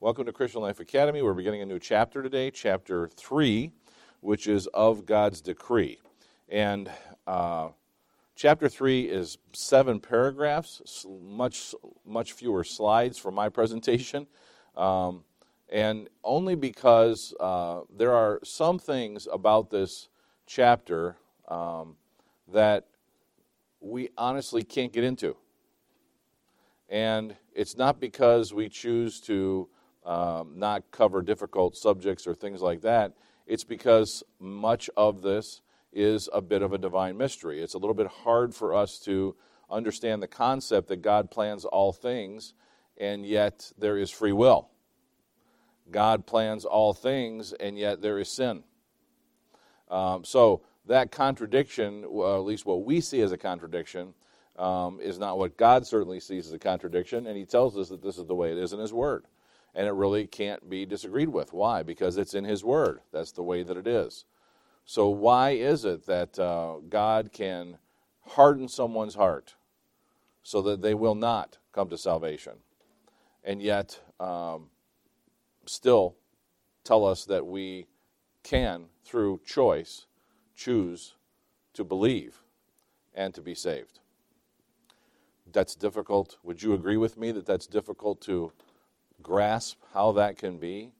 Welcome to Christian Life Academy. We're beginning a new chapter today, chapter 3, which is of God's decree. And uh, chapter 3 is seven paragraphs, much, much fewer slides for my presentation. Um, and only because uh, there are some things about this chapter um, that we honestly can't get into. And it's not because we choose to um, not cover difficult subjects or things like that. It's because much of this is a bit of a divine mystery. It's a little bit hard for us to understand the concept that God plans all things, and yet there is free will. God plans all things, and yet there is sin. Um, so that contradiction, well, at least what we see as a contradiction, um, is not what God certainly sees as a contradiction, and He tells us that this is the way it is in His Word and it really can't be disagreed with. Why? Because it's in His Word. That's the way that it is. So, why is it that uh, God can harden someone's heart so that they will not come to salvation, and yet um, still tell us that we can, through choice, choose to believe and to be saved? That's difficult. Would you agree with me that that's difficult to grasp how that can be.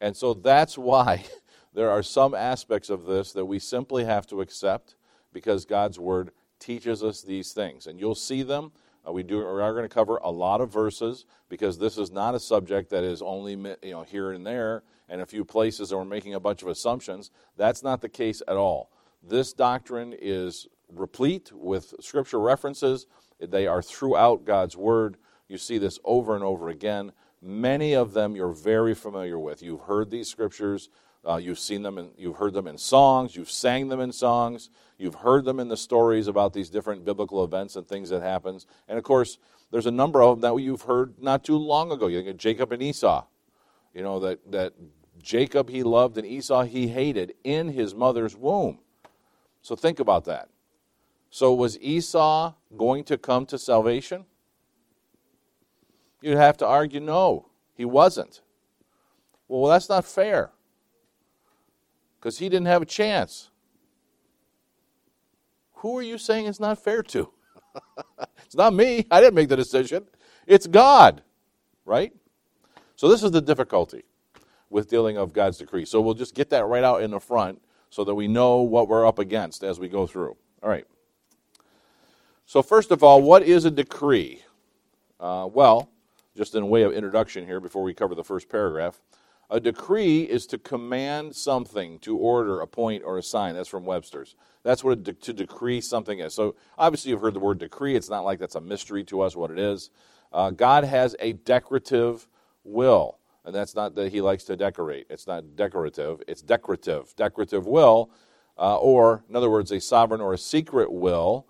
And so that's why there are some aspects of this that we simply have to accept because God's Word teaches us these things. And you'll see them. Uh, we, do, we are going to cover a lot of verses because this is not a subject that is only you know, here and there and a few places and we're making a bunch of assumptions. That's not the case at all. This doctrine is replete with scripture references. They are throughout God's Word. You see this over and over again. Many of them you're very familiar with. You've heard these scriptures. Uh, you've seen them, and you've heard them in songs. You've sang them in songs. You've heard them in the stories about these different biblical events and things that happens. And of course, there's a number of them that you've heard not too long ago. You think of Jacob and Esau. You know that that Jacob he loved and Esau he hated in his mother's womb. So think about that. So was Esau going to come to salvation? You'd have to argue no, he wasn't. Well, that's not fair because he didn't have a chance. Who are you saying it's not fair to? it's not me. I didn't make the decision. It's God, right? So this is the difficulty with dealing of God's decree. So we'll just get that right out in the front so that we know what we're up against as we go through. All right. So first of all, what is a decree? Uh, well, just in way of introduction here before we cover the first paragraph. A decree is to command something, to order, appoint, or assign. That's from Webster's. That's what de- to decree something is. So obviously you've heard the word decree. It's not like that's a mystery to us what it is. Uh, God has a decretive will, and that's not that He likes to decorate. It's not decorative. It's decretive. Decretive will, uh, or in other words, a sovereign or a secret will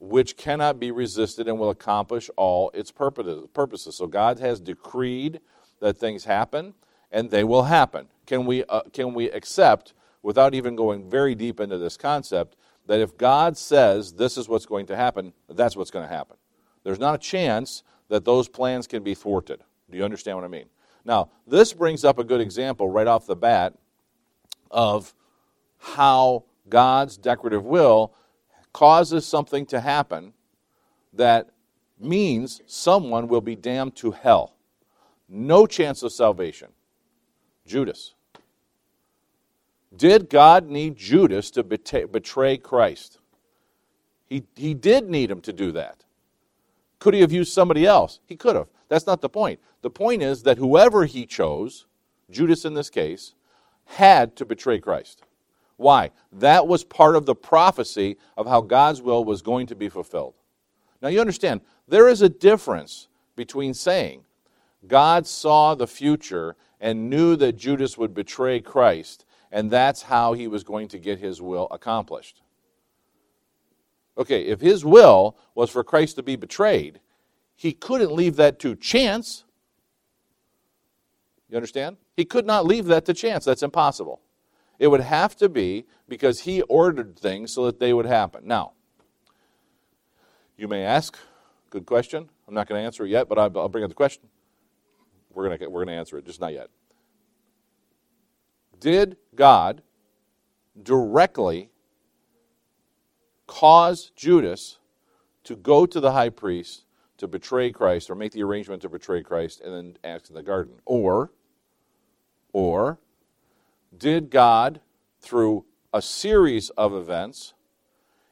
which cannot be resisted and will accomplish all its purposes. So God has decreed that things happen, and they will happen. Can we, uh, can we accept, without even going very deep into this concept, that if God says this is what's going to happen, that's what's going to happen? There's not a chance that those plans can be thwarted. Do you understand what I mean? Now, this brings up a good example right off the bat of how God's decretive will causes something to happen that means someone will be damned to hell. No chance of salvation. Judas. Did God need Judas to betray Christ? He, he did need him to do that. Could he have used somebody else? He could have. That's not the point. The point is that whoever he chose, Judas in this case, had to betray Christ. Why? That was part of the prophecy of how God's will was going to be fulfilled. Now you understand, there is a difference between saying God saw the future and knew that Judas would betray Christ, and that's how he was going to get his will accomplished. Okay, if his will was for Christ to be betrayed, he couldn't leave that to chance. You understand? He could not leave that to chance. That's impossible. It would have to be because he ordered things so that they would happen. Now, you may ask, good question. I'm not going to answer it yet, but I'll bring up the question. we're going to we're going to answer it, just not yet. Did God directly cause Judas to go to the high priest to betray Christ or make the arrangement to betray Christ and then act in the garden? Or, or did God, through a series of events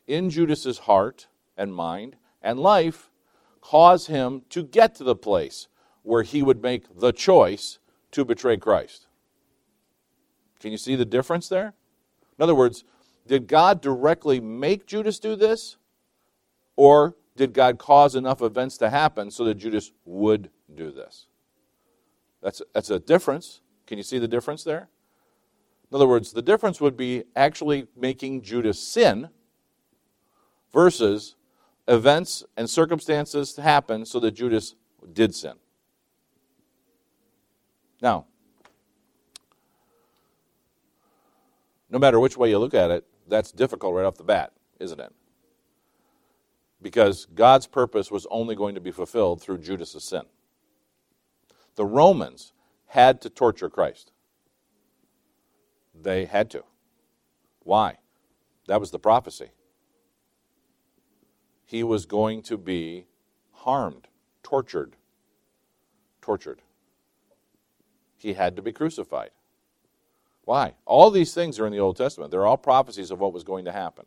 in Judas's heart and mind and life, cause him to get to the place where he would make the choice to betray Christ? Can you see the difference there? In other words, did God directly make Judas do this? Or did God cause enough events to happen so that Judas would do this? That's, that's a difference. Can you see the difference there? In other words, the difference would be actually making Judas sin versus events and circumstances happen so that Judas did sin. Now, no matter which way you look at it, that's difficult right off the bat, isn't it? Because God's purpose was only going to be fulfilled through Judas' sin. The Romans had to torture Christ. They had to. Why? That was the prophecy. He was going to be harmed, tortured. Tortured. He had to be crucified. Why? All these things are in the Old Testament. They're all prophecies of what was going to happen.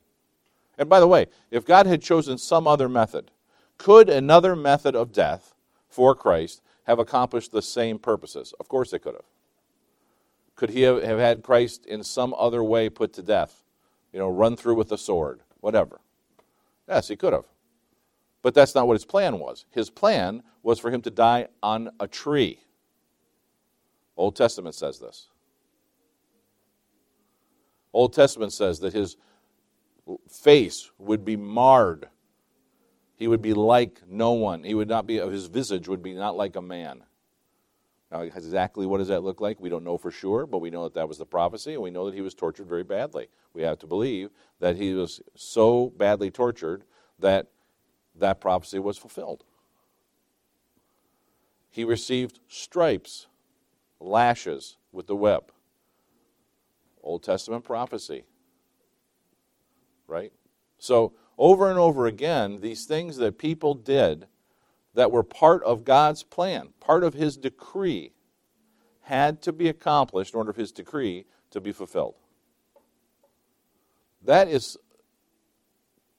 And by the way, if God had chosen some other method, could another method of death for Christ have accomplished the same purposes? Of course it could have. Could he have, had Christ in some other way put to death? You know, run through with a sword, whatever. Yes, he could have. But that's not what his plan was. His plan was for him to die on a tree. Old Testament says this. Old Testament says that his face would be marred. He would be like no one. He would not be, his visage would be not like a man. Now, exactly what does that look like? We don't know for sure, but we know that that was the prophecy, and we know that he was tortured very badly. We have to believe that he was so badly tortured that that prophecy was fulfilled. He received stripes, lashes with the whip. Old Testament prophecy. Right? So, over and over again, these things that people did that were part of God's plan, part of His decree, had to be accomplished in order for His decree to be fulfilled. That is,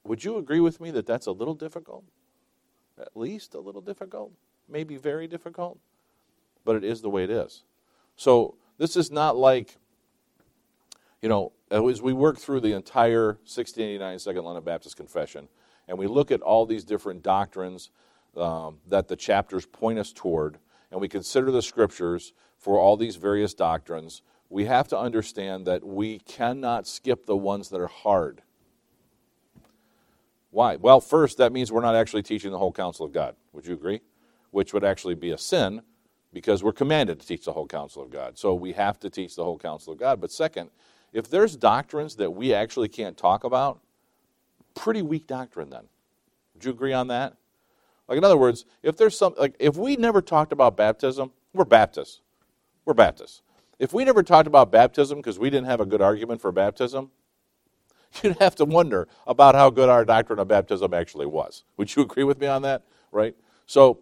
would you agree with me that that's a little difficult? At least a little difficult? Maybe very difficult? But it is the way it is. So, this is not like you know, as we work through the entire 1689 Second London Baptist Confession, and we look at all these different doctrines um, that the chapters point us toward, and we consider the scriptures for all these various doctrines, we have to understand that we cannot skip the ones that are hard. Why? Well, first, that means we're not actually teaching the whole counsel of God. Would you agree? Which would actually be a sin because we're commanded to teach the whole counsel of God. So we have to teach the whole counsel of God. But second, if there's doctrines that we actually can't talk about, pretty weak doctrine then. Would you agree on that? Like in other words, if there's some like if we never talked about baptism, we're Baptists. We're Baptists. If we never talked about baptism because we didn't have a good argument for baptism, you'd have to wonder about how good our doctrine of baptism actually was. Would you agree with me on that? Right? So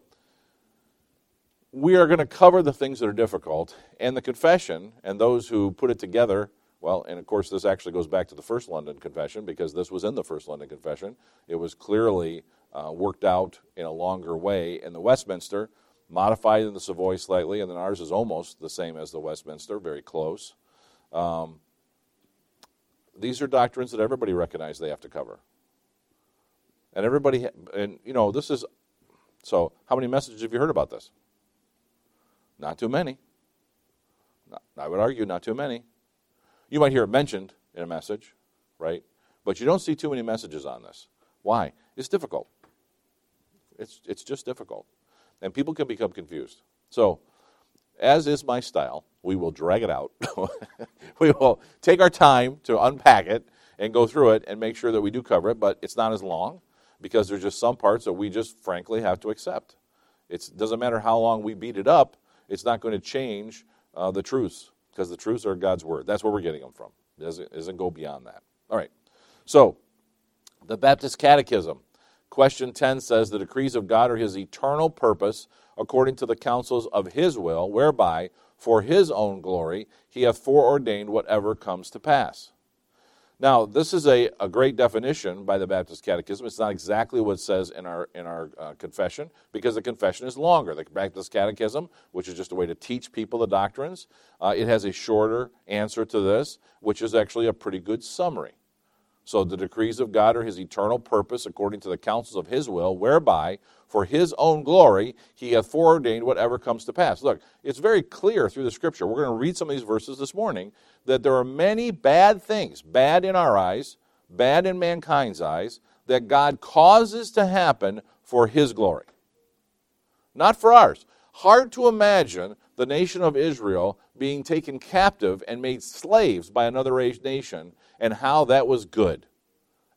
we are going to cover the things that are difficult, and the confession and those who put it together well, and of course, this actually goes back to the First London Confession because this was in the First London Confession. It was clearly uh, worked out in a longer way in the Westminster, modified in the Savoy slightly, and then ours is almost the same as the Westminster, very close. Um, these are doctrines that everybody recognizes they have to cover. And everybody, and you know, this is, so how many messages have you heard about this? Not too many. Not, I would argue not too many. You might hear it mentioned in a message, right? But you don't see too many messages on this. Why? It's difficult. It's, it's just difficult. And people can become confused. So, as is my style, we will drag it out. we will take our time to unpack it and go through it and make sure that we do cover it, but it's not as long because there's just some parts that we just frankly have to accept. It doesn't matter how long we beat it up, it's not going to change uh, the truths because the truths are God's word. That's where we're getting them from. It doesn't, it doesn't go beyond that. All right. So, the Baptist Catechism. Question 10 says the decrees of God are his eternal purpose according to the counsels of his will, whereby, for his own glory, he hath foreordained whatever comes to pass. Now, this is a, a great definition by the Baptist Catechism. It's not exactly what it says in our, in our uh, confession because the confession is longer. The Baptist Catechism, which is just a way to teach people the doctrines, uh, it has a shorter answer to this, which is actually a pretty good summary. So the decrees of God are his eternal purpose according to the counsels of his will, whereby for his own glory he hath foreordained whatever comes to pass. Look, it's very clear through the scripture. We're going to read some of these verses this morning that there are many bad things, bad in our eyes, bad in mankind's eyes, that God causes to happen for his glory. Not for ours. Hard to imagine the nation of Israel being taken captive and made slaves by another nation and how that was good.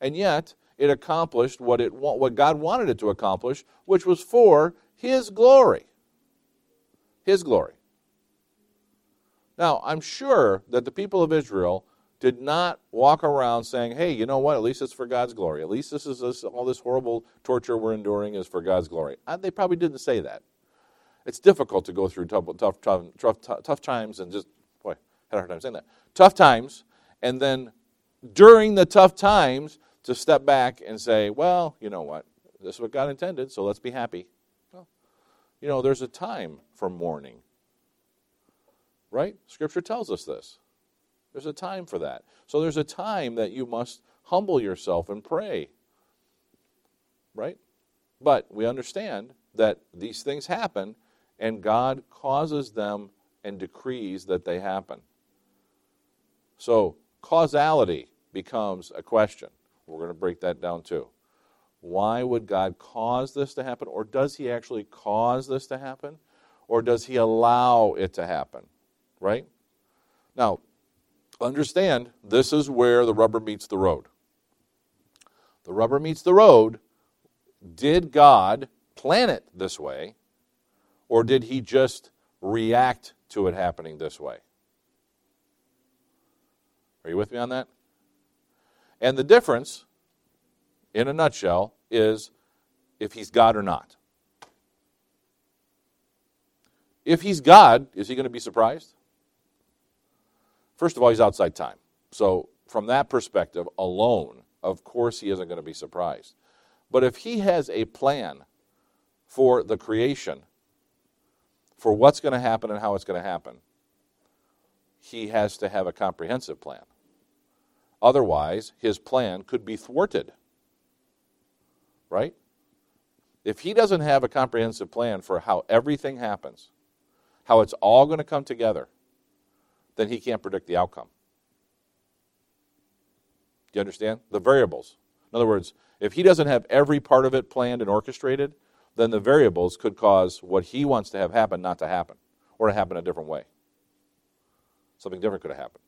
And yet, it accomplished what, it, what God wanted it to accomplish, which was for His glory. His glory. Now, I'm sure that the people of Israel did not walk around saying, hey, you know what, at least it's for God's glory. At least this is this, all this horrible torture we're enduring is for God's glory. Uh, they probably didn't say that. It's difficult to go through tough, tough, tough, tough, times and just, boy, had a hard time saying that. Tough times, and then during the tough times to step back and say, well, you know what? This is what God intended, so let's be happy. Well, you know, there's a time for mourning. Right? Scripture tells us this. There's a time for that. So there's a time that you must humble yourself and pray. Right? But we understand that these things happen and God causes them and decrees that they happen. So causality becomes a question. We're going to break that down too. Why would God cause this to happen? Or does He actually cause this to happen? Or does He allow it to happen? Right? Now, understand this is where the rubber meets the road. The rubber meets the road. Did God plan it this way? Or did He just react to it happening this way? Are you with me on that? And the difference, in a nutshell, is if he's God or not. If he's God, is he going to be surprised? First of all, he's outside time. So, from that perspective alone, of course, he isn't going to be surprised. But if he has a plan for the creation, for what's going to happen and how it's going to happen, he has to have a comprehensive plan. Otherwise, his plan could be thwarted. Right? If he doesn't have a comprehensive plan for how everything happens, how it's all going to come together, then he can't predict the outcome. Do you understand? The variables. In other words, if he doesn't have every part of it planned and orchestrated, then the variables could cause what he wants to have happen not to happen, or to happen a different way. Something different could have happened.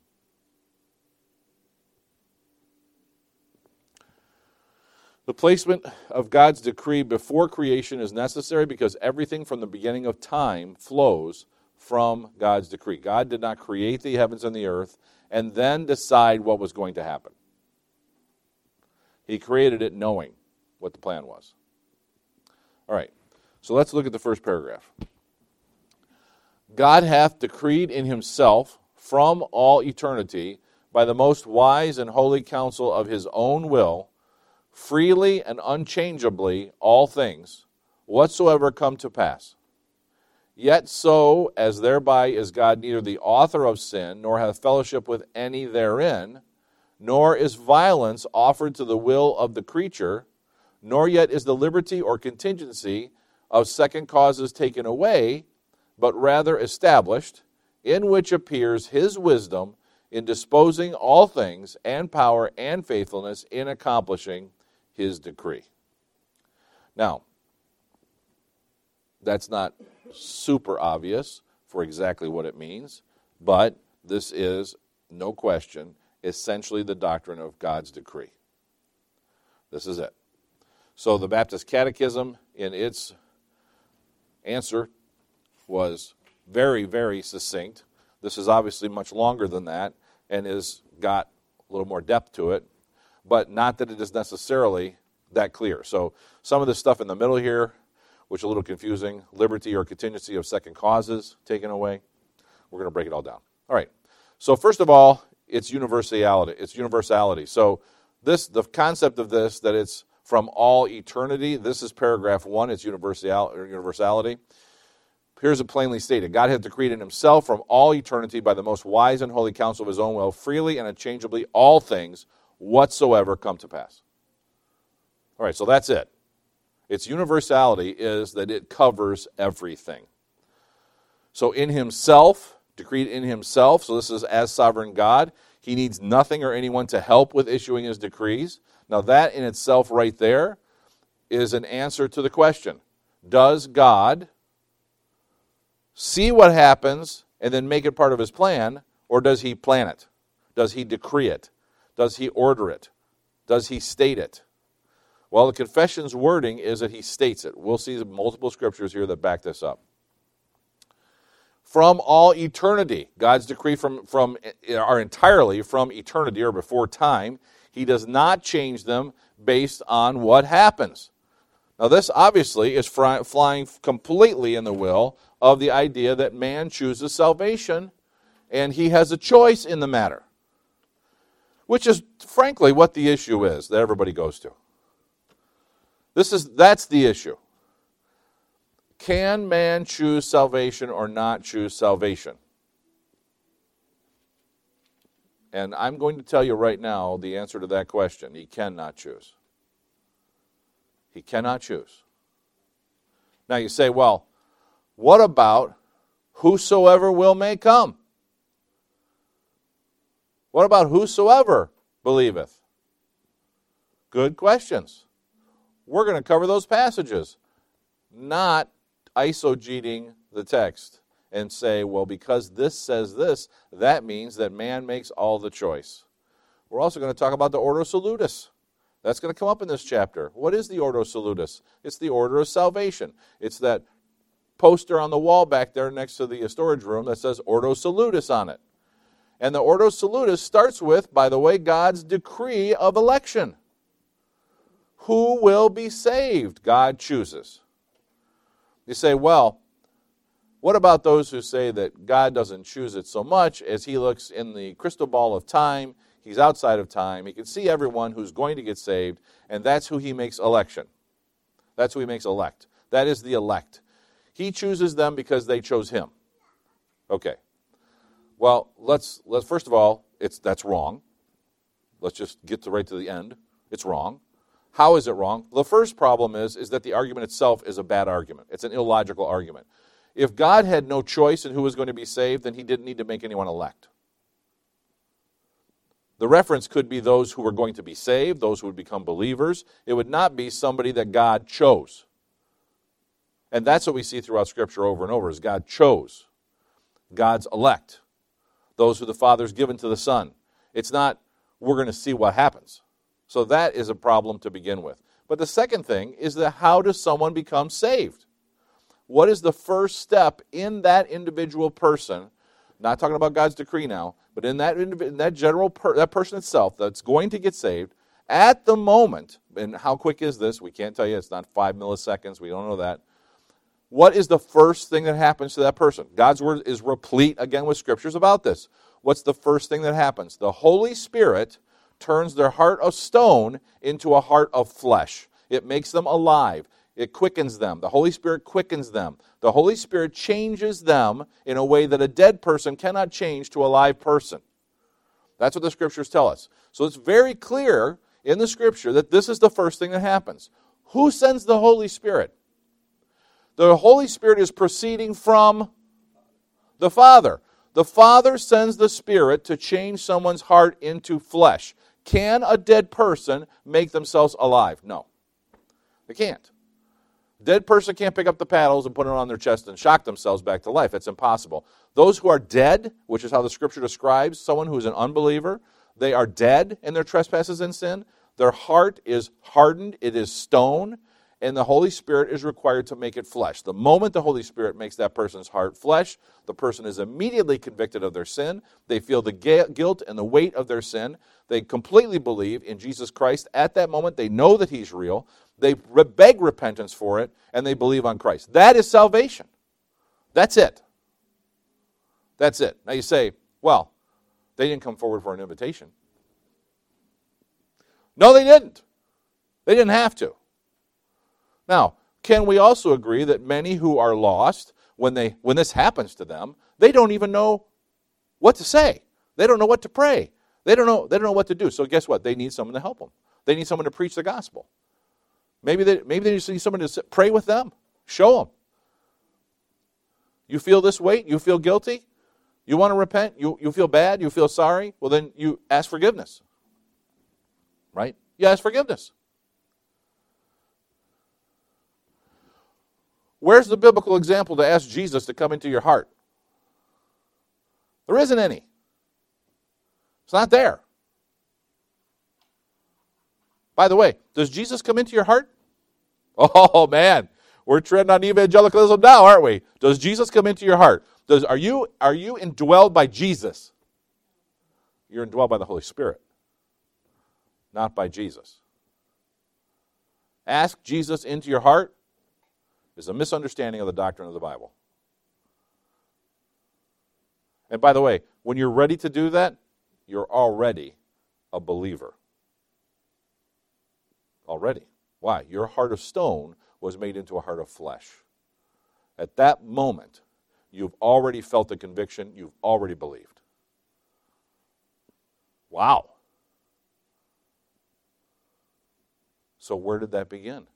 The placement of God's decree before creation is necessary because everything from the beginning of time flows from God's decree. God did not create the heavens and the earth and then decide what was going to happen. He created it knowing what the plan was. All right, so let's look at the first paragraph. God hath decreed in himself from all eternity by the most wise and holy counsel of his own will freely and unchangeably all things whatsoever come to pass. Yet so as thereby is God neither the author of sin, nor hath fellowship with any therein, nor is violence offered to the will of the creature, nor yet is the liberty or contingency of second causes taken away, but rather established, in which appears his wisdom in disposing all things, and power and faithfulness in accomplishing his decree. Now, that's not super obvious for exactly what it means, but this is, no question, essentially the doctrine of God's decree. This is it. So the Baptist Catechism, in its answer, was very, very succinct. This is obviously much longer than that and has got a little more depth to it, but not that it is necessarily that clear. So some of the stuff in the middle here, which is a little confusing, liberty or contingency of second causes taken away. We're going to break it all down. All right. So first of all, it's universality. It's universality. So this the concept of this that it's from all eternity. This is paragraph one. It's universality. Here's it plainly stated God hath decreed in himself from all eternity by the most wise and holy counsel of his own will, freely and unchangeably, all things whatsoever come to pass. All right, so that's it. Its universality is that it covers everything. So in himself, decreed in himself, so this is as sovereign God, he needs nothing or anyone to help with issuing his decrees. Now, that in itself, right there, is an answer to the question Does God see what happens and then make it part of his plan, or does he plan it? Does he decree it? Does he order it? Does he state it? Well, the confession's wording is that he states it. We'll see multiple scriptures here that back this up. From all eternity, God's decree from, from eh, are entirely from eternity or before time. He does not change them based on what happens. Now, this obviously is flying completely in the will of the idea that man chooses salvation and he has a choice in the matter, which is frankly what the issue is that everybody goes to. This is that's the issue. Can man choose salvation or not choose salvation? And I'm going to tell you right now the answer to that question. He cannot choose. He cannot choose. Now you say, well, what about whosoever will may come? What about whosoever believeth? Good questions. We're going to cover those passages, not eisegeting the text and say, well, because this says this, that means that man makes all the choice. We're also going to talk about the Ordo Salutis. That's going to come up in this chapter. What is the Ordo Salutis? It's the order of salvation. It's that poster on the wall back there next to the storage room that says Ordo Salutis on it. And the Ordo Salutis starts with, by the way, God's decree of election. Who will be saved? God chooses. You say, well, what about those who say that God doesn't choose it so much as he looks in the crystal ball of time? He's outside of time. He can see everyone who's going to get saved, and that's who he makes election. That's who he makes elect. That is the elect. He chooses them because they chose him. Okay. Well, let's let's first of all, it's that's wrong. Let's just get to right to the end. It's wrong. How is it wrong? The first problem is is that the argument itself is a bad argument. It's an illogical argument. If God had no choice in who was going to be saved, then he didn't need to make anyone elect. The reference could be those who were going to be saved, those who would become believers. It would not be somebody that God chose. And that's what we see throughout Scripture over and over is God chose God's elect, those who the Father's given to the Son. It's not, we're going to see what happens. So that is a problem to begin with. But the second thing is that how does someone become saved? What is the first step in that individual person? Not talking about God's decree now, but in that, in that general per, that person itself that's going to get saved at the moment. And how quick is this? We can't tell you. It's not five milliseconds. We don't know that. What is the first thing that happens to that person? God's word is replete again with scriptures about this. What's the first thing that happens? The Holy Spirit turns their heart of stone into a heart of flesh. It makes them alive. It quickens them. The Holy Spirit quickens them. The Holy Spirit changes them in a way that a dead person cannot change to a live person. That's what the scriptures tell us. So it's very clear in the scripture that this is the first thing that happens. Who sends the Holy Spirit? The Holy Spirit is proceeding from the Father. The Father sends the Spirit to change someone's heart into flesh. Can a dead person make themselves alive? No. They can't. Dead person can't pick up the paddles and put it on their chest and shock themselves back to life. It's impossible. Those who are dead, which is how the scripture describes someone who is an unbeliever, they are dead in their trespasses and sin. Their heart is hardened, it is stone, and the Holy Spirit is required to make it flesh. The moment the Holy Spirit makes that person's heart flesh, the person is immediately convicted of their sin. They feel the guilt and the weight of their sin. They completely believe in Jesus Christ at that moment. They know that He's real. They beg repentance for it, and they believe on Christ. That is salvation. That's it. That's it. Now you say, well, they didn't come forward for an invitation. No, they didn't. They didn't have to. Now, can we also agree that many who are lost, when, they, when this happens to them, they don't even know what to say? They don't know what to pray. They don't know, they don't know what to do. So, guess what? They need someone to help them. They need someone to preach the gospel. Maybe they, maybe they need someone to sit, pray with them, show them. You feel this weight? You feel guilty? You want to repent? You, you feel bad? You feel sorry? Well, then you ask forgiveness. Right? You ask forgiveness. Where's the biblical example to ask Jesus to come into your heart? There isn't any. It's not there. By the way, does Jesus come into your heart? Oh man, we're treading on evangelicalism now, aren't we? Does Jesus come into your heart? Does are you are you indwelled by Jesus? You're indwelled by the Holy Spirit, not by Jesus. Ask Jesus into your heart is a misunderstanding of the doctrine of the Bible. And by the way, when you're ready to do that, you're already a believer. Already. Why? Your heart of stone was made into a heart of flesh. At that moment, you've already felt the conviction, you've already believed. Wow. So, where did that begin?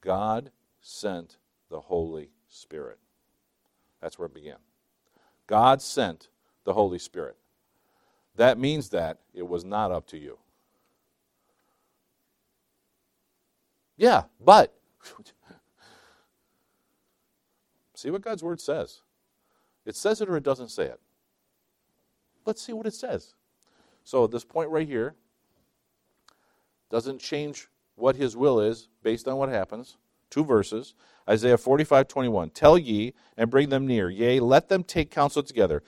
God sent the Holy Spirit. That's where it began. God sent the Holy Spirit. That means that it was not up to you. Yeah, but see what God's word says. It says it or it doesn't say it. Let's see what it says. So, this point right here doesn't change what his will is based on what happens two verses. Isaiah 45, 21. Tell ye and bring them near. Yea, let them take counsel together.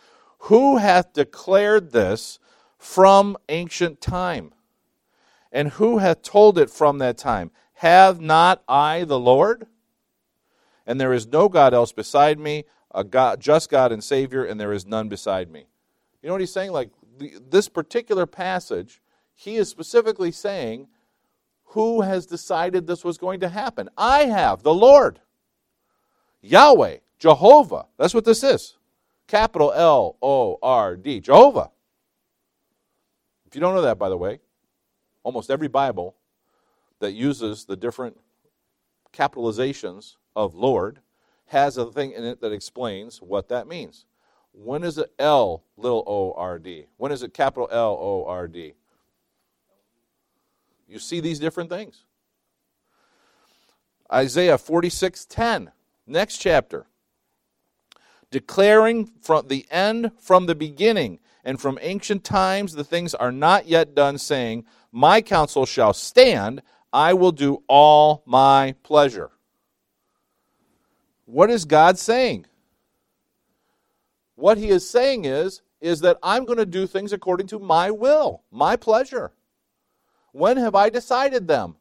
Who hath declared this from ancient time? And who hath told it from that time? Have not I the Lord? And there is no God else beside me, a God, just God and Savior, and there is none beside me. You know what he's saying? Like this particular passage, he is specifically saying who has decided this was going to happen? I have, the Lord. Yahweh, Jehovah. That's what this is. Capital L O R D. Jehovah. If you don't know that, by the way, almost every Bible that uses the different capitalizations of Lord has a thing in it that explains what that means. When is it L little o r d? When is it capital L O R D? You see these different things. Isaiah 46:10, next chapter. Declaring from the end from the beginning and from ancient times the things are not yet done saying, "My counsel shall stand, I will do all my pleasure." What is God saying? What he is saying is is that I'm going to do things according to my will, my pleasure. When have I decided them?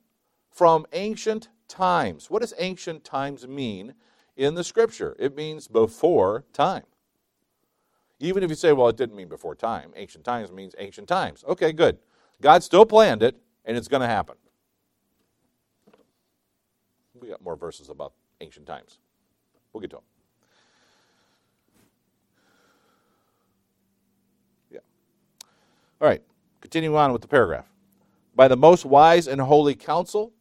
From ancient times. What does ancient times mean in the scripture? It means before time. Even if you say, well, it didn't mean before time, ancient times means ancient times. Okay, good. God still planned it, and it's going to happen. We got more verses about ancient times. We'll get to them. Yeah. All right, continuing on with the paragraph by the most wise and holy counsel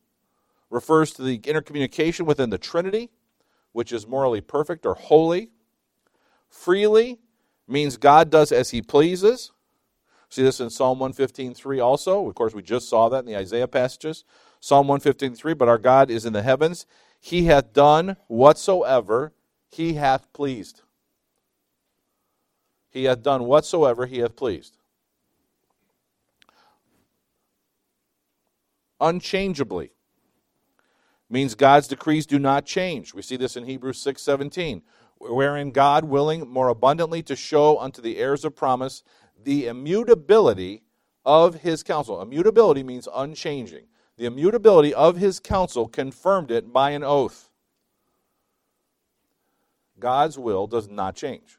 refers to the intercommunication within the Trinity, which is morally perfect or holy. Freely means God does as he pleases. See this in Psalm 115.3 also. Of course, we just saw that in the Isaiah passages. Psalm 115.3, but our God is in the heavens. He hath done whatsoever he hath pleased. He hath done whatsoever he hath pleased. unchangeably. means God's decrees do not change. We see this in Hebrews 6:17, wherein God willing more abundantly to show unto the heirs of promise the immutability of his counsel. Immutability means unchanging. The immutability of his counsel confirmed it by an oath. God's will does not change.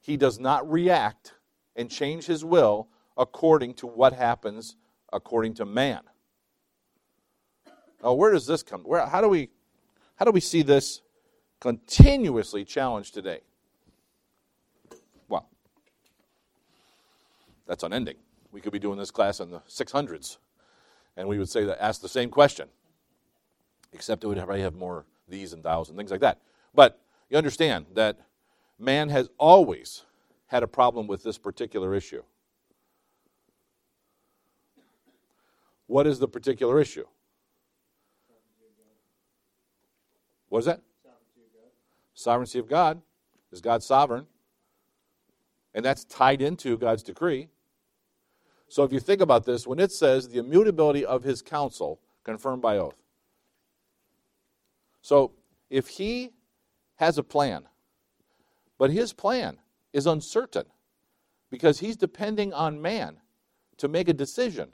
He does not react and change his will according to what happens according to man. Now, where does this come? Where, how, do we, how do we see this continuously challenged today? Well, that's unending. We could be doing this class in the 600s, and we would say that ask the same question, except it would probably have more these and thous and things like that. But you understand that man has always had a problem with this particular issue. What is the particular issue? What is that? Sovereignty of God. Is God sovereign? And that's tied into God's decree. So if you think about this, when it says the immutability of his counsel confirmed by oath. So if he has a plan, but his plan is uncertain because he's depending on man to make a decision,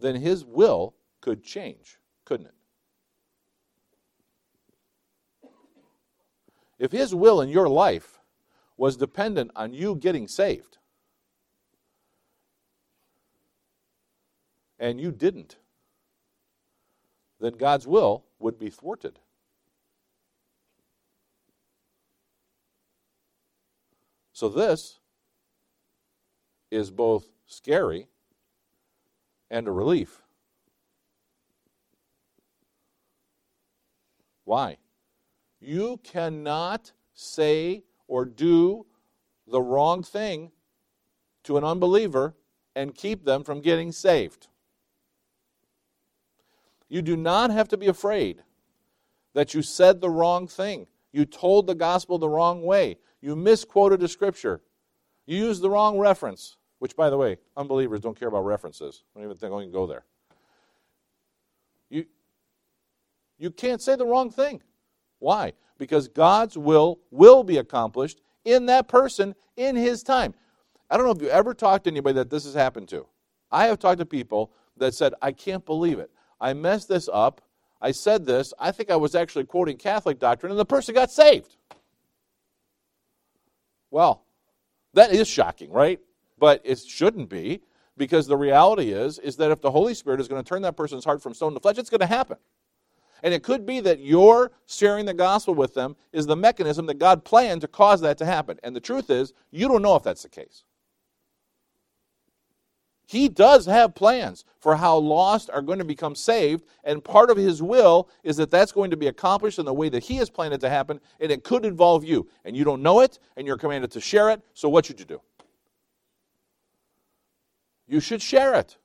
then his will could change, couldn't it? If his will in your life was dependent on you getting saved, and you didn't, then God's will would be thwarted. So this is both scary and a relief. Why? You cannot say or do the wrong thing to an unbeliever and keep them from getting saved. You do not have to be afraid that you said the wrong thing. You told the gospel the wrong way. You misquoted a scripture. You used the wrong reference, which, by the way, unbelievers don't care about references. Don't even think I can go there. You, you can't say the wrong thing. Why? Because God's will will be accomplished in that person in his time. I don't know if you ever talked to anybody that this has happened to. I have talked to people that said, I can't believe it. I messed this up. I said this. I think I was actually quoting Catholic doctrine, and the person got saved. Well, that is shocking, right? But it shouldn't be because the reality is is that if the Holy Spirit is going to turn that person's heart from stone to flesh, it's going to happen. And it could be that your sharing the gospel with them is the mechanism that God planned to cause that to happen. And the truth is, you don't know if that's the case. He does have plans for how lost are going to become saved, and part of His will is that that's going to be accomplished in the way that He has planned it to happen, and it could involve you. And you don't know it, and you're commanded to share it, so what should you do? You should share it.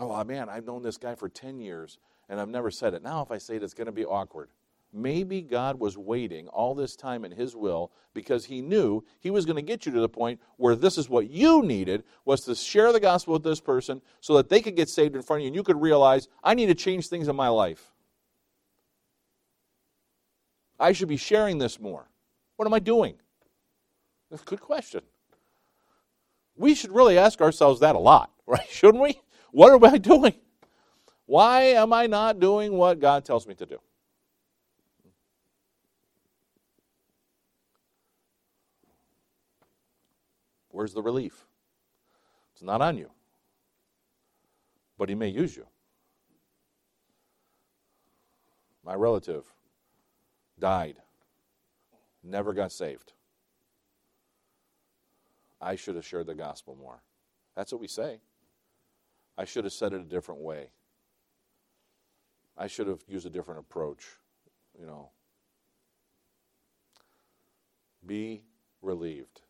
Oh, man, I've known this guy for 10 years, and I've never said it. Now, if I say it, it's going to be awkward. Maybe God was waiting all this time in His will because He knew He was going to get you to the point where this is what you needed was to share the gospel with this person so that they could get saved in front of you and you could realize, I need to change things in my life. I should be sharing this more. What am I doing? That's a good question. We should really ask ourselves that a lot, right? Shouldn't we? What am I doing? Why am I not doing what God tells me to do? Where's the relief? It's not on you. But he may use you. My relative died, never got saved. I should have shared the gospel more. That's what we say. I should have said it a different way. I should have used a different approach. You know, be relieved.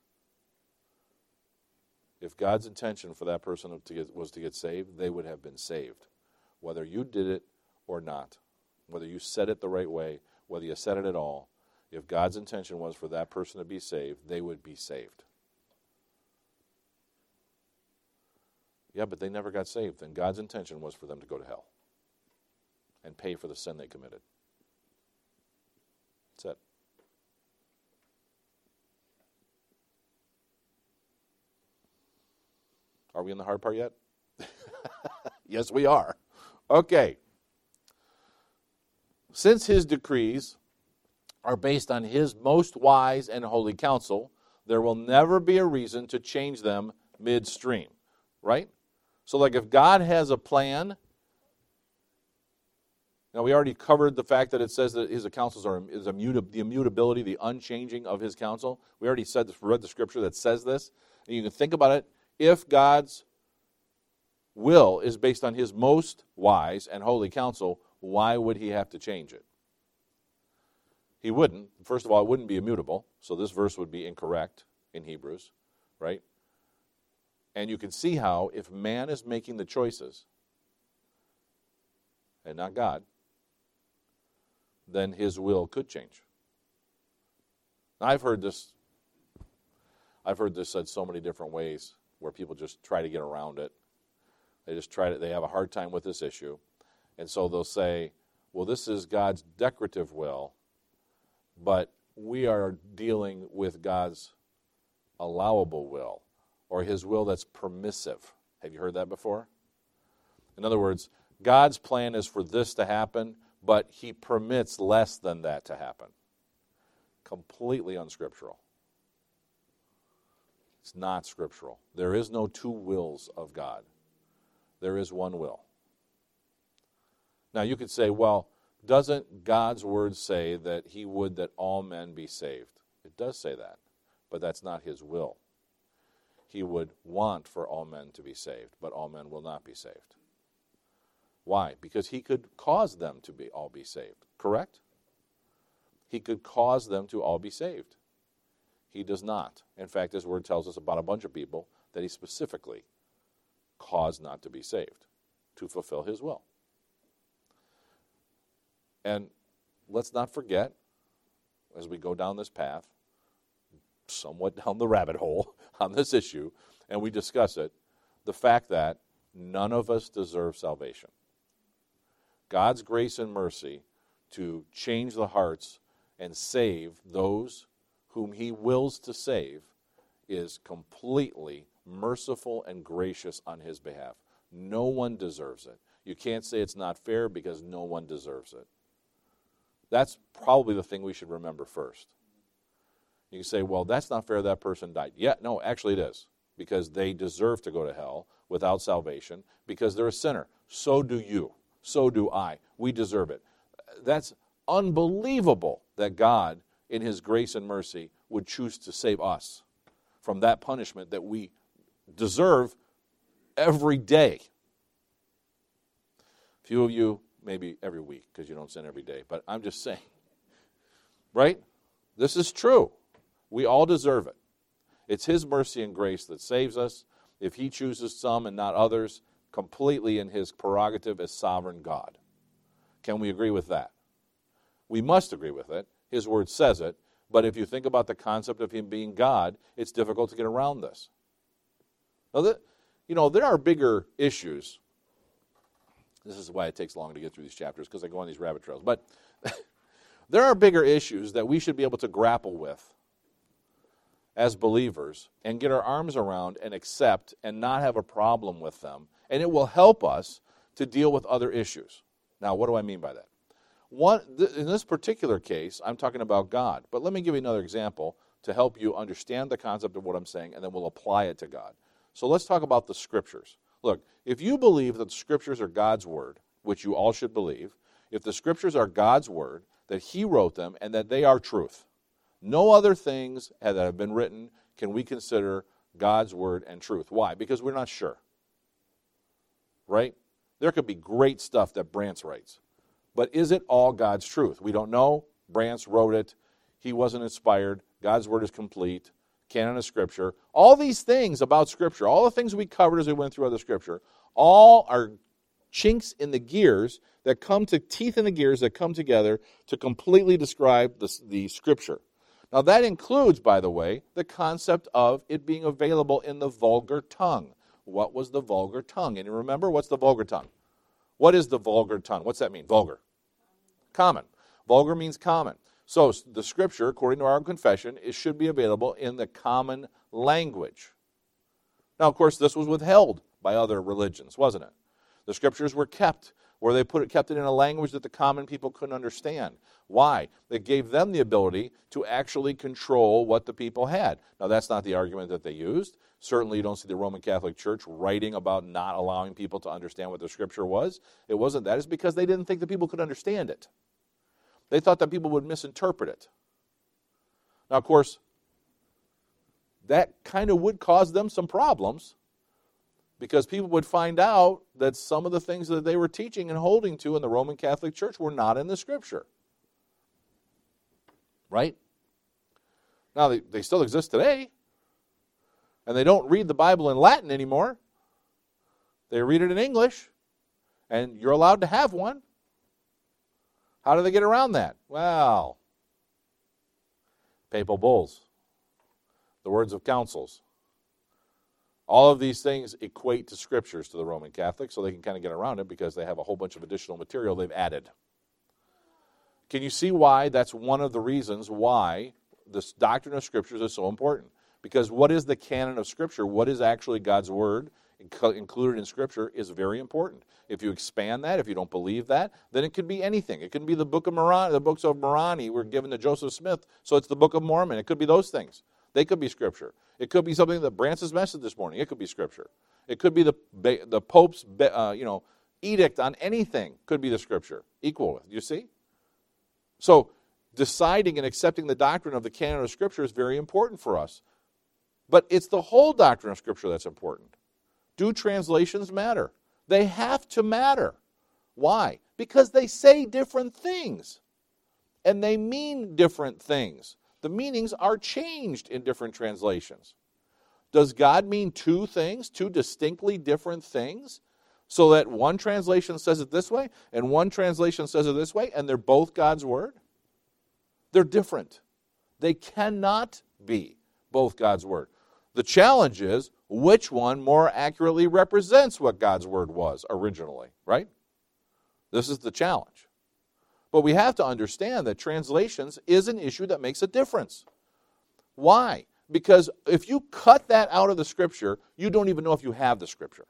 If God's intention for that person to get, was to get saved, they would have been saved, whether you did it or not, whether you said it the right way, whether you said it at all. If God's intention was for that person to be saved, they would be saved. Yeah, but they never got saved. And God's intention was for them to go to hell and pay for the sin they committed. That's it. Are we in the hard part yet? yes, we are. Okay. Since his decrees are based on his most wise and holy counsel, there will never be a reason to change them midstream, right? So, like if God has a plan, now we already covered the fact that it says that his counsels are is immutable, the immutability, the unchanging of his counsel. We already said read the scripture that says this, and you can think about it. If God's will is based on his most wise and holy counsel, why would he have to change it? He wouldn't. First of all, it wouldn't be immutable, so this verse would be incorrect in Hebrews, right? And you can see how, if man is making the choices and not God, then his will could change. I've heard this I've heard this said so many different ways where people just try to get around it. They just try to they have a hard time with this issue. And so they'll say, well, this is God's decretive will, but we are dealing with God's allowable will or his will that's permissive. Have you heard that before? In other words, God's plan is for this to happen, but he permits less than that to happen. Completely unscriptural. It's not scriptural. There is no two wills of God, there is one will. Now, you could say, well, doesn't God's word say that he would that all men be saved? It does say that, but that's not his will. He would want for all men to be saved, but all men will not be saved. Why? Because he could cause them to be all be saved, correct? He could cause them to all be saved. He does not. In fact, his word tells us about a bunch of people that he specifically caused not to be saved to fulfill his will. And let's not forget, as we go down this path, somewhat down the rabbit hole on this issue, and we discuss it, the fact that none of us deserve salvation. God's grace and mercy to change the hearts and save those whom He wills to save is completely merciful and gracious on His behalf. No one deserves it. You can't say it's not fair because no one deserves it. That's probably the thing we should remember first. You can say, well, that's not fair, that person died. Yeah, no, actually it is, because they deserve to go to hell without salvation because they're a sinner. So do you. So do I. We deserve it. That's unbelievable that God, in His grace and mercy, would choose to save us from that punishment that we deserve every day. Few of you maybe every week because you don't sin every day. But I'm just saying, right? This is true. We all deserve it. It's His mercy and grace that saves us. If He chooses some and not others, completely in His prerogative as sovereign God. Can we agree with that? We must agree with it. His word says it. But if you think about the concept of Him being God, it's difficult to get around this. Now, that, you know, there are bigger issues this is why it takes long to get through these chapters because I go on these rabbit trails. But there are bigger issues that we should be able to grapple with as believers and get our arms around and accept and not have a problem with them. And it will help us to deal with other issues. Now, what do I mean by that? One, in this particular case, I'm talking about God. But let me give you another example to help you understand the concept of what I'm saying, and then we'll apply it to God. So let's talk about the scriptures. Look, if you believe that the scriptures are God's word, which you all should believe, if the scriptures are God's word, that He wrote them, and that they are truth, no other things that have been written can we consider God's word and truth. Why? Because we're not sure. Right? There could be great stuff that Brantz writes. But is it all God's truth? We don't know. Brantz wrote it. He wasn't inspired. God's word is complete canon of Scripture, all these things about Scripture, all the things we covered as we went through other Scripture, all are chinks in the gears that come to teeth in the gears that come together to completely describe the, the Scripture. Now, that includes, by the way, the concept of it being available in the vulgar tongue. what was the vulgar tongue. And remember, what's the vulgar tongue? What is the vulgar tongue? What's that mean? Vulgar. Common. Vulgar means common. So the scripture, according to our confession, it should be available in the common language. Now, of course, this was withheld by other religions, wasn't it? The scriptures were kept where they put it, kept it in a language that the common people couldn't understand. Why? It gave them the ability to actually control what the people had. Now, that's not the argument that they used. Certainly, you don't see the Roman Catholic Church writing about not allowing people to understand what the scripture was. It wasn't that. It's because they didn't think the people could understand it. They thought that people would misinterpret it. Now, of course, that kind of would cause them some problems because people would find out that some of the things that they were teaching and holding to in the Roman Catholic Church were not in the Scripture. Right? Now, they, they still exist today, and they don't read the Bible in Latin anymore. They read it in English, and you're allowed to have one. How do they get around that? Well, papal bulls, the words of councils. All of these things equate to scriptures to the Roman Catholics, so they can kind of get around it because they have a whole bunch of additional material they've added. Can you see why that's one of the reasons why this doctrine of scriptures is so important? Because what is the canon of scripture? What is actually God's word included in scripture is very important. If you expand that, if you don't believe that, then it could be anything. It could be the book of Moroni, the books of Moroni were given to Joseph Smith, so it's the book of Mormon. It could be those things. They could be scripture. It could be something that Brance's message this morning. It could be scripture. It could be the the Pope's uh, you know edict on anything. Could be the scripture. Equal with you see. So deciding and accepting the doctrine of the canon of scripture is very important for us. But it's the whole doctrine of scripture that's important. Do translations matter? They have to matter. Why? Because they say different things and they mean different things the meanings are changed in different translations. Does God mean two things, two distinctly different things? So that one translation says it this way and one translation says it this way, and they're both God's word? They're different. They cannot be both God's word. The challenge is which one more accurately represents what God's word was originally, right? This is the challenge. But we have to understand that translations is an issue that makes a difference. Why? Because if you cut that out of the scripture, you don't even know if you have the scripture.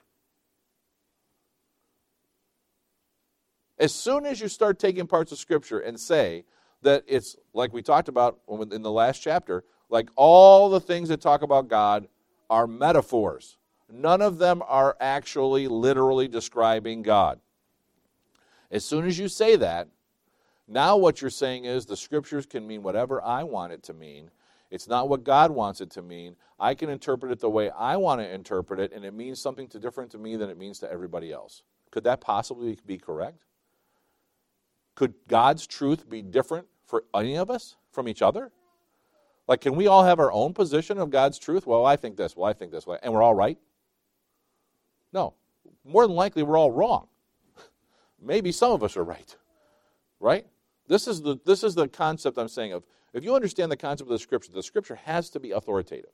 As soon as you start taking parts of scripture and say that it's like we talked about in the last chapter, like all the things that talk about God are metaphors. None of them are actually literally describing God. As soon as you say that, now, what you're saying is the scriptures can mean whatever I want it to mean. It's not what God wants it to mean. I can interpret it the way I want to interpret it, and it means something to different to me than it means to everybody else. Could that possibly be correct? Could God's truth be different for any of us from each other? Like, can we all have our own position of God's truth? Well, I think this. Well, I think this way. And we're all right? No. More than likely, we're all wrong. Maybe some of us are right. Right? This is the this is the concept I'm saying of if you understand the concept of the scripture, the scripture has to be authoritative.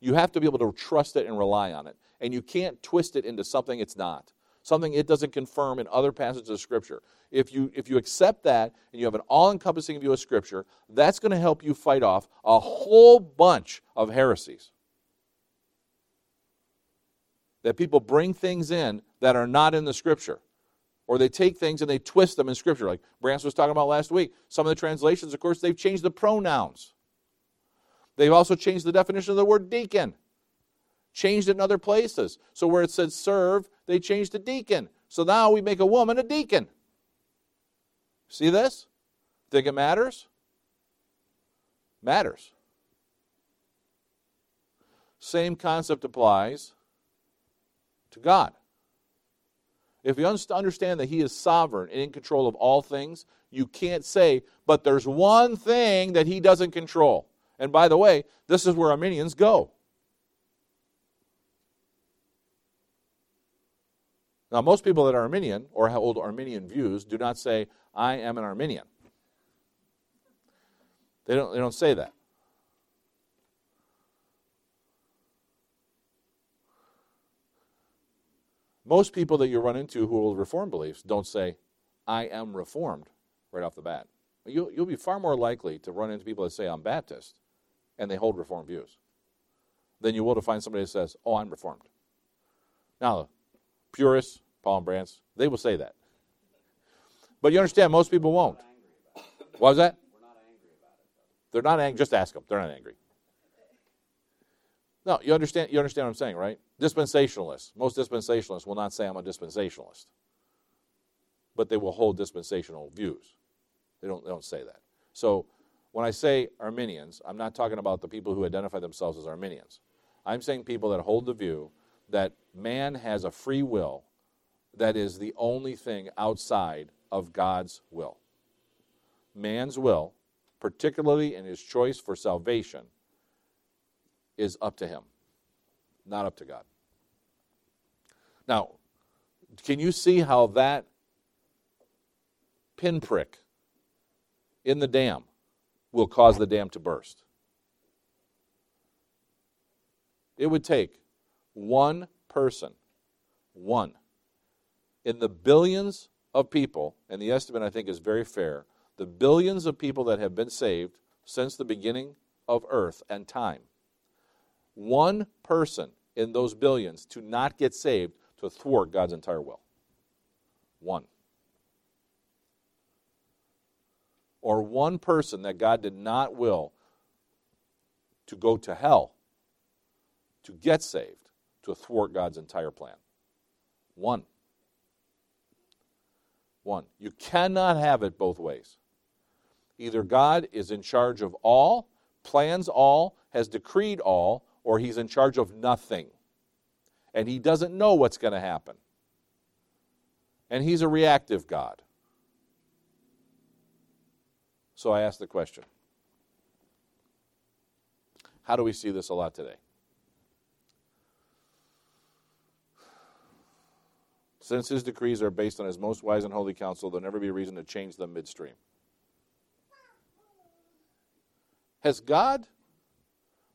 You have to be able to trust it and rely on it. And you can't twist it into something it's not. Something it doesn't confirm in other passages of scripture. If you if you accept that and you have an all-encompassing view of scripture, that's going to help you fight off a whole bunch of heresies. That people bring things in that are not in the scripture. Or they take things and they twist them in Scripture, like Brance was talking about last week. Some of the translations, of course, they've changed the pronouns. They've also changed the definition of the word deacon, changed it in other places. So where it said serve, they changed to deacon. So now we make a woman a deacon. See this? Think it matters? Matters. Same concept applies to God. If you understand that He is sovereign and in control of all things, you can't say, but there's one thing that He doesn't control. And by the way, this is where Arminians go. Now, most people that are Arminian or hold Arminian views do not say, I am an Arminian. They don't, they don't say that. Most people that you run into who hold Reformed beliefs don't say, I am Reformed right off the bat. You'll, you'll be far more likely to run into people that say, I'm Baptist, and they hold Reformed views, than you will to find somebody that says, Oh, I'm Reformed. Now, purists, Paul and Brants, they will say that. But you understand, most people won't. What was that? They're not angry. Just ask them. They're not angry. No, you understand. You understand what I'm saying, right? Dispensationalists. Most dispensationalists will not say I'm a dispensationalist, but they will hold dispensational views. They don't. They don't say that. So when I say Arminians, I'm not talking about the people who identify themselves as Arminians. I'm saying people that hold the view that man has a free will that is the only thing outside of God's will. Man's will particularly in his choice for salvation, is up to him, not up to God. Now, can you see how that pinprick in the dam will cause the dam to burst? It would take one person, one, in the billions of people, and the estimate I think is very fair, the billions of people that have been saved since the beginning of earth and time. One person in those billions to not get saved to thwart God's entire will. One. Or one person that God did not will to go to hell to get saved to thwart God's entire plan. One. One. You cannot have it both ways. Either God is in charge of all, plans all, has decreed all, or he's in charge of nothing. And he doesn't know what's going to happen. And he's a reactive God. So I ask the question how do we see this a lot today? Since his decrees are based on his most wise and holy counsel, there'll never be a reason to change them midstream. Has God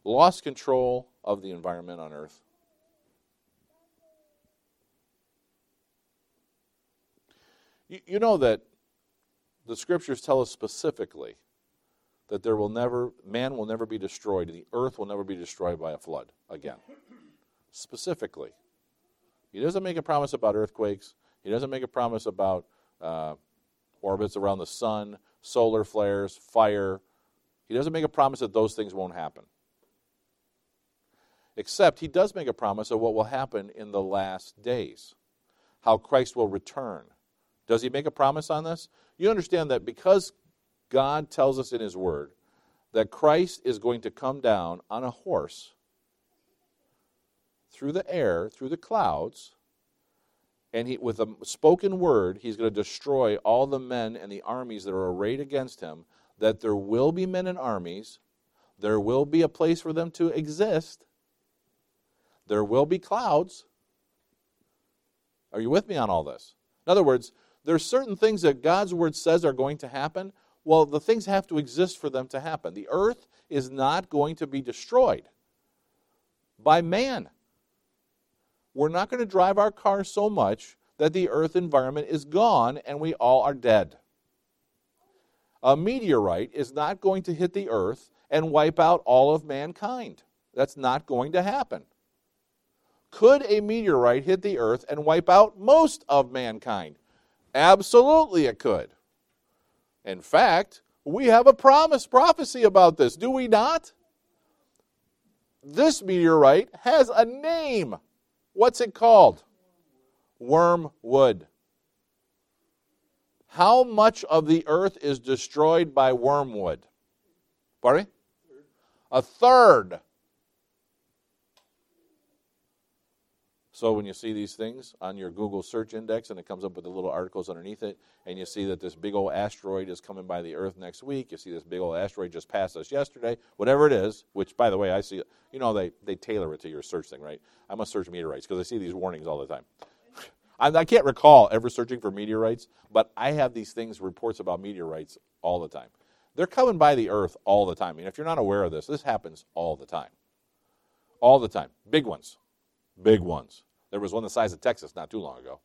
lost control of the environment on earth? You, you know that the scriptures tell us specifically that there will never man will never be destroyed and the earth will never be destroyed by a flood again specifically he doesn't make a promise about earthquakes he doesn't make a promise about uh, orbits around the sun solar flares fire he doesn't make a promise that those things won't happen. Except he does make a promise of what will happen in the last days, how Christ will return. Does he make a promise on this? You understand that because God tells us in his word that Christ is going to come down on a horse through the air, through the clouds, and he, with a spoken word, he's going to destroy all the men and the armies that are arrayed against him that there will be men and armies, there will be a place for them to exist, there will be clouds. Are you with me on all this? In other words, there's certain things that God's word says are going to happen. Well, the things have to exist for them to happen. The earth is not going to be destroyed by man. We're not going to drive our cars so much that the earth environment is gone and we all are dead a meteorite is not going to hit the earth and wipe out all of mankind. That's not going to happen. Could a meteorite hit the earth and wipe out most of mankind? Absolutely, it could. In fact, we have a promise prophecy about this, do we not? This meteorite has a name. What's it called? Wormwood. How much of the earth is destroyed by wormwood? Pardon? A third. So when you see these things on your Google search index and it comes up with the little articles underneath it, and you see that this big old asteroid is coming by the Earth next week, you see this big old asteroid just passed us yesterday, whatever it is, which by the way, I see, you know, they, they tailor it to your search thing, right? I must search meteorites because I see these warnings all the time. I, can't recall ever searching for meteorites, but I have these things, reports about meteorites all the time. They're coming by the earth all the time. And if you're not aware of this, this happens all the time. All the time. Big ones. Big ones. There was one the size of Texas not too long ago.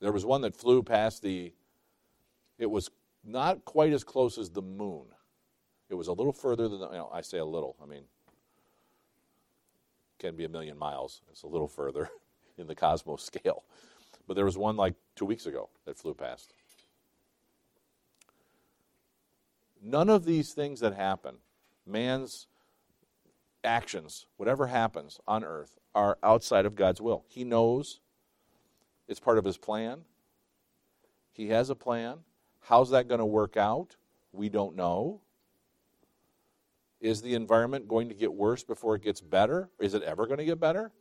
There was one that flew past the, it was not quite as close as the moon. It was a little further than, the, you know, I say a little, I mean, can be a million miles. It's a little further in the cosmos scale. But there was one like two weeks ago that flew past. None of these things that happen, man's actions, whatever happens on earth, are outside of God's will. He knows it's part of his plan. He has a plan. How's that going to work out? We don't know. Is the environment going to get worse before it gets better? Is it ever going to get better?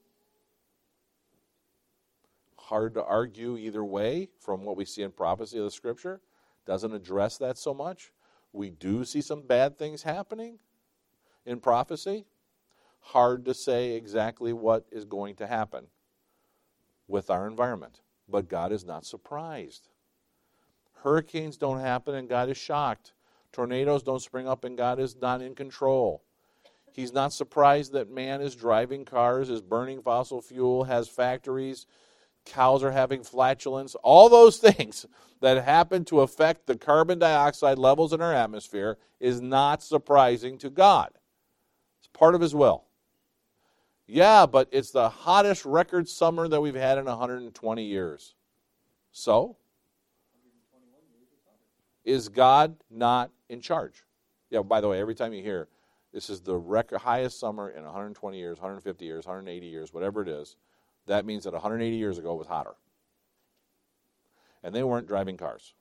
Hard to argue either way from what we see in prophecy of the scripture. Doesn't address that so much. We do see some bad things happening in prophecy. Hard to say exactly what is going to happen with our environment. But God is not surprised. Hurricanes don't happen and God is shocked. Tornadoes don't spring up and God is not in control. He's not surprised that man is driving cars, is burning fossil fuel, has factories, cows are having flatulence. All those things that happen to affect the carbon dioxide levels in our atmosphere is not surprising to God. It's part of His will. Yeah, but it's the hottest record summer that we've had in 120 years. So? Is God not in charge? Yeah, by the way, every time you hear this is the record highest summer in 120 years, 150 years, 180 years, whatever it is, that means that 180 years ago it was hotter. And they weren't driving cars.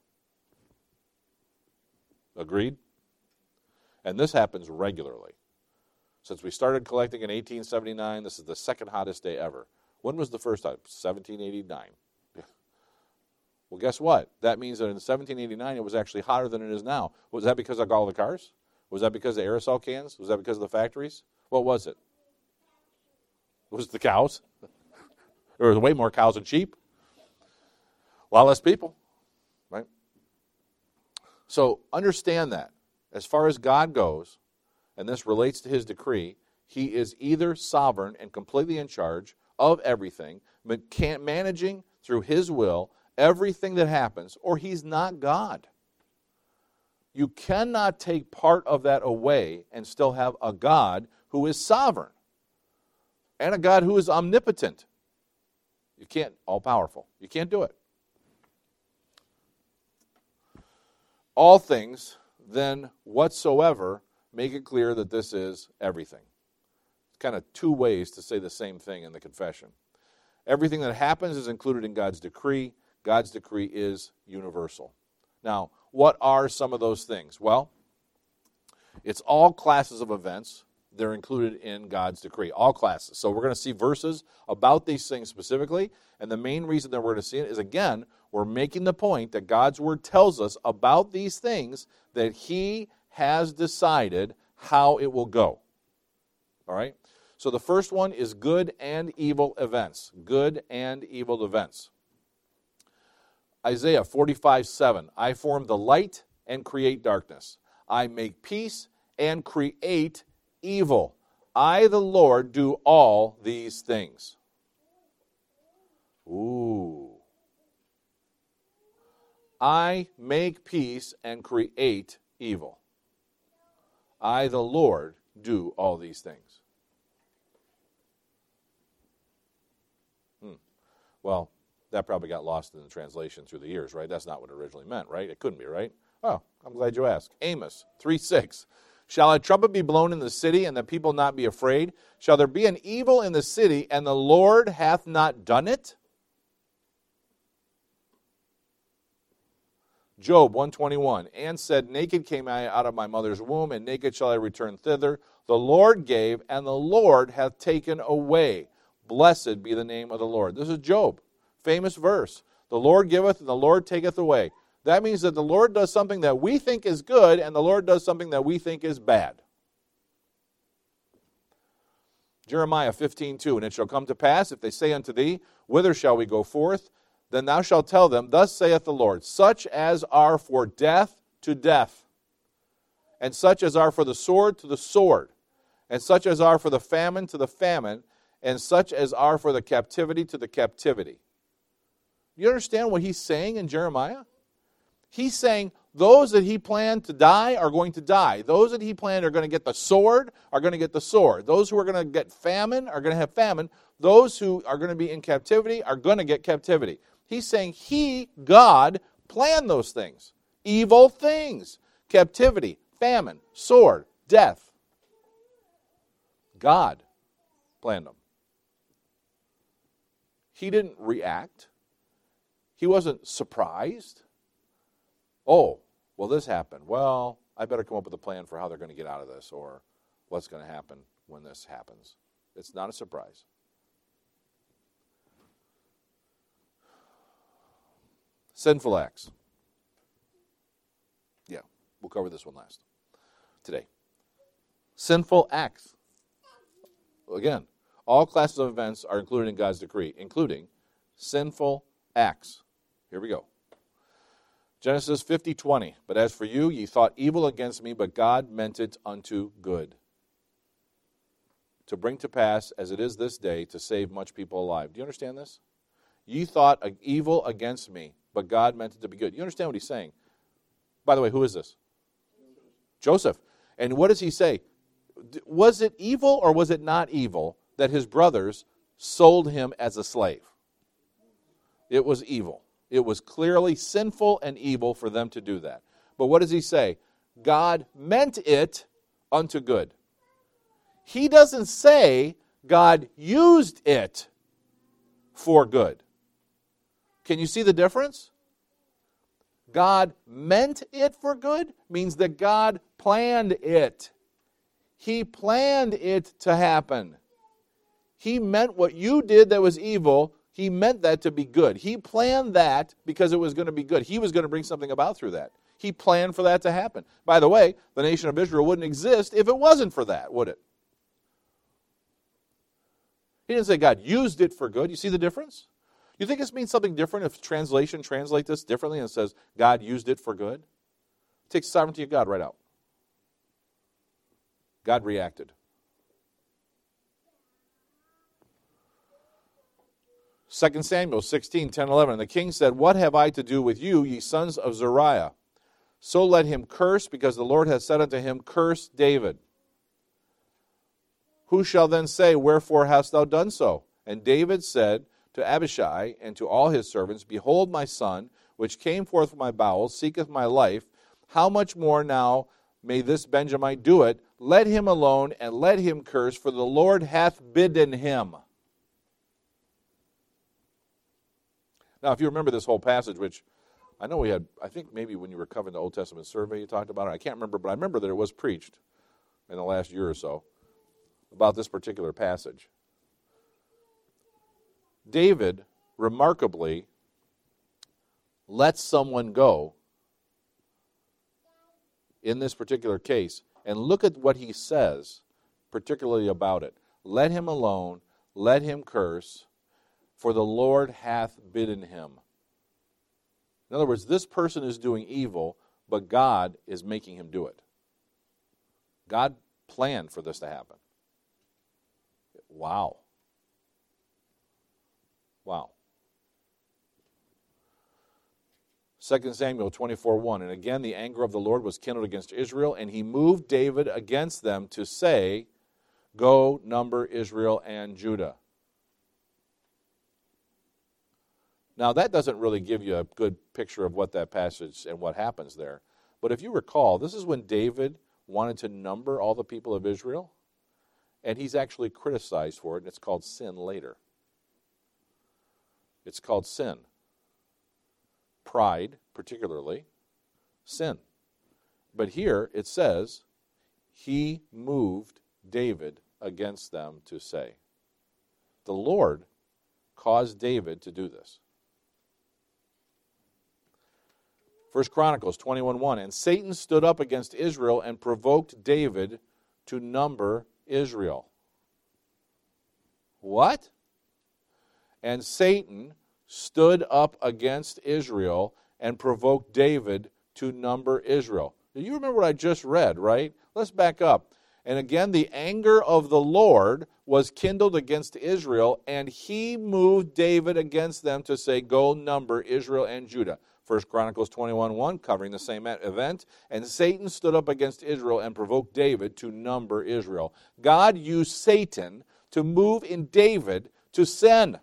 Agreed? And this happens regularly. Since we started collecting in 1879, this is the second hottest day ever. When was the first time? 1789. well, guess what? That means that in 1789 it was actually hotter than it is now. Was that because of all the cars? Was that because of the aerosol cans? Was that because of the factories? What was it? Was it the cows? there was way more cows than sheep. A lot less people, right? So understand that. As far as God goes, and this relates to his decree, he is either sovereign and completely in charge of everything, managing through his will everything that happens, or he's not God. You cannot take part of that away and still have a God who is sovereign and a God who is omnipotent. You can't, all powerful. You can't do it. All things, then, whatsoever make it clear that this is everything. It's kind of two ways to say the same thing in the confession. Everything that happens is included in God's decree. God's decree is universal. Now, what are some of those things? Well, it's all classes of events. They're included in God's decree, all classes. So we're going to see verses about these things specifically. And the main reason that we're going to see it is again, we're making the point that God's word tells us about these things that He has decided how it will go. All right? So the first one is good and evil events. Good and evil events. Isaiah 45 7. I form the light and create darkness. I make peace and create evil. I, the Lord, do all these things. Ooh. I make peace and create evil. I, the Lord, do all these things. Hmm. Well, that probably got lost in the translation through the years, right? That's not what it originally meant, right? It couldn't be, right? Oh, I'm glad you asked. Amos 3 6. Shall a trumpet be blown in the city, and the people not be afraid? Shall there be an evil in the city, and the Lord hath not done it? Job 121 and said, Naked came I out of my mother's womb, and naked shall I return thither. The Lord gave, and the Lord hath taken away. Blessed be the name of the Lord. This is Job, famous verse. The Lord giveth, and the Lord taketh away. That means that the Lord does something that we think is good, and the Lord does something that we think is bad. Jeremiah 15, 2. And it shall come to pass, if they say unto thee, Whither shall we go forth? Then thou shalt tell them, Thus saith the Lord, such as are for death to death, and such as are for the sword to the sword, and such as are for the famine to the famine, and such as are for the captivity to the captivity. You understand what he's saying in Jeremiah? He's saying those that he planned to die are going to die. Those that he planned are going to get the sword are going to get the sword. Those who are going to get famine are going to have famine. Those who are going to be in captivity are going to get captivity. He's saying he, God, planned those things. Evil things. Captivity, famine, sword, death. God planned them. He didn't react. He wasn't surprised. Oh, well, this happened. Well, I better come up with a plan for how they're going to get out of this or what's going to happen when this happens. It's not a surprise. Sinful acts. Yeah, we'll cover this one last today. Sinful acts. Again, all classes of events are included in God's decree, including sinful acts. Here we go. Genesis 50 20. But as for you, ye thought evil against me, but God meant it unto good. To bring to pass, as it is this day, to save much people alive. Do you understand this? Ye thought evil against me, but God meant it to be good. You understand what he's saying? By the way, who is this? Joseph. And what does he say? Was it evil or was it not evil that his brothers sold him as a slave? It was evil. It was clearly sinful and evil for them to do that. But what does he say? God meant it unto good. He doesn't say God used it for good. Can you see the difference? God meant it for good means that God planned it. He planned it to happen. He meant what you did that was evil he meant that to be good. He planned that because it was going to be good. He was going to bring something about through that. He planned for that to happen. By the way, the nation of Israel wouldn't exist if it wasn't for that, would it? He didn't say God used it for good. You see the difference? You think this means something different if translation translates this differently and says God used it for good? It takes sovereignty of God right out. God reacted. 2 Samuel 16, 10, 11. And the king said, What have I to do with you, ye sons of Zeruiah? So let him curse, because the Lord has said unto him, Curse David. Who shall then say, Wherefore hast thou done so? And David said to Abishai and to all his servants, Behold, my son, which came forth from my bowels, seeketh my life. How much more now may this Benjamite do it? Let him alone, and let him curse, for the Lord hath bidden him. Now, if you remember this whole passage, which I know we had, I think maybe when you were covering the Old Testament survey, you talked about it. I can't remember, but I remember that it was preached in the last year or so about this particular passage. David remarkably lets someone go in this particular case, and look at what he says, particularly about it. Let him alone, let him curse, for the Lord hath bidden him. In other words, this person is doing evil, but God is making him do it. God planned for this to happen. Wow. Wow. 2 Samuel 24 1. And again, the anger of the Lord was kindled against Israel, and he moved David against them to say, Go number Israel and Judah. Now, that doesn't really give you a good picture of what that passage and what happens there. But if you recall, this is when David wanted to number all the people of Israel, and he's actually criticized for it, and it's called sin later. It's called sin. Pride, particularly, sin. But here it says, He moved David against them to say. The Lord caused David to do this. First Chronicles 21 1. And Satan stood up against Israel and provoked David to number Israel. What? And Satan stood up against Israel and provoked David to number Israel. Do you remember what I just read, right? Let's back up. And again, the anger of the Lord was kindled against Israel, and he moved David against them to say, Go number Israel and Judah. 1 Chronicles 21 1, covering the same event. And Satan stood up against Israel and provoked David to number Israel. God used Satan to move in David to sin.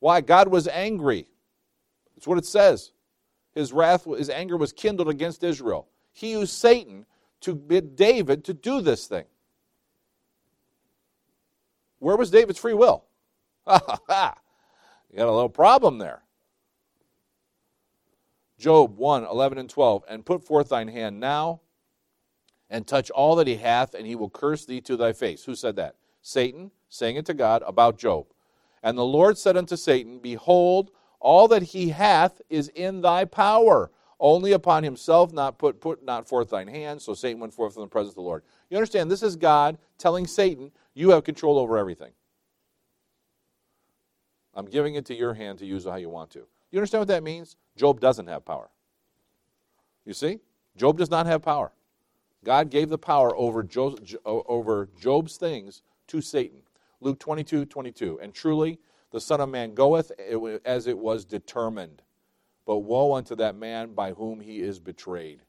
Why? God was angry. That's what it says. His wrath, his anger was kindled against Israel. He used Satan to bid David to do this thing. Where was David's free will? Ha ha ha. You got a little problem there. Job 1 11 and 12. And put forth thine hand now and touch all that he hath, and he will curse thee to thy face. Who said that? Satan, saying it to God about Job. And the Lord said unto Satan, Behold, all that he hath is in thy power only upon himself not put, put not forth thine hand. So Satan went forth from the presence of the Lord. You understand, this is God telling Satan, you have control over everything. I'm giving it to your hand to use how you want to. You understand what that means? Job doesn't have power. You see? Job does not have power. God gave the power over, Job, over Job's things to Satan. Luke 22, 22. And truly, the Son of Man goeth as it was determined but woe unto that man by whom he is betrayed.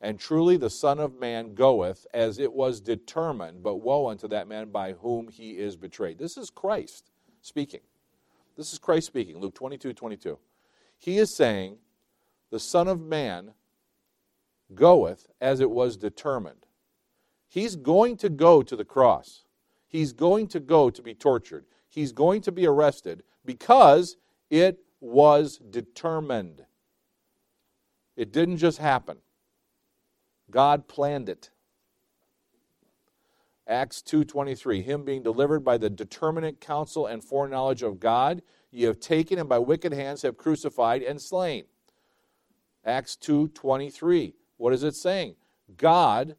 And truly the Son of Man goeth as it was determined, but woe unto that man by whom he is betrayed. This is Christ speaking. This is Christ speaking, Luke 22 22. He is saying, The Son of Man goeth as it was determined. He's going to go to the cross. He's going to go to be tortured. He's going to be arrested because it was determined. It didn't just happen. God planned it. Acts 2:23 Him being delivered by the determinate counsel and foreknowledge of God ye have taken and by wicked hands have crucified and slain. Acts 2:23 What is it saying? God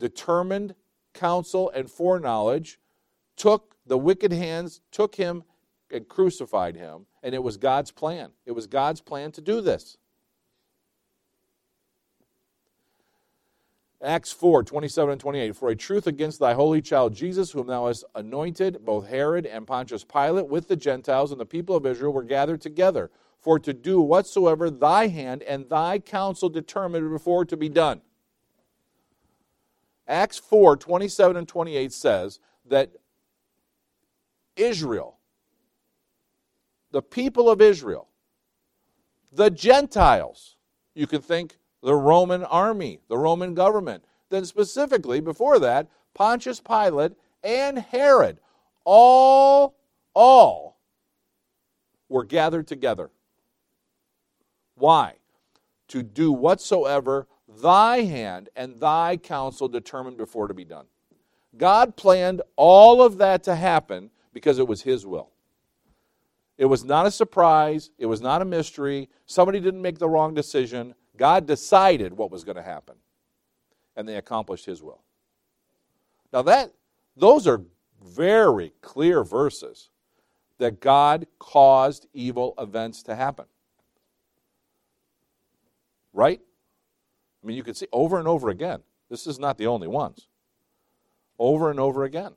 determined counsel and foreknowledge took the wicked hands took him and crucified him and it was God's plan. It was God's plan to do this. Acts 4 27 and 28. For a truth against thy holy child Jesus, whom thou hast anointed, both Herod and Pontius Pilate, with the Gentiles and the people of Israel, were gathered together, for to do whatsoever thy hand and thy counsel determined before to be done. Acts 4 27 and 28 says that Israel the people of Israel, the Gentiles. You can think the Roman army, the Roman government. Then, specifically, before that, Pontius Pilate and Herod, all, all were gathered together. Why? To do whatsoever thy hand and thy counsel determined before to be done. God planned all of that to happen because it was his will. It was not a surprise. It was not a mystery. Somebody didn't make the wrong decision. God decided what was going to happen, and they accomplished His will. Now, that, those are very clear verses that God caused evil events to happen. Right? I mean, you can see over and over again. This is not the only ones. Over and over again.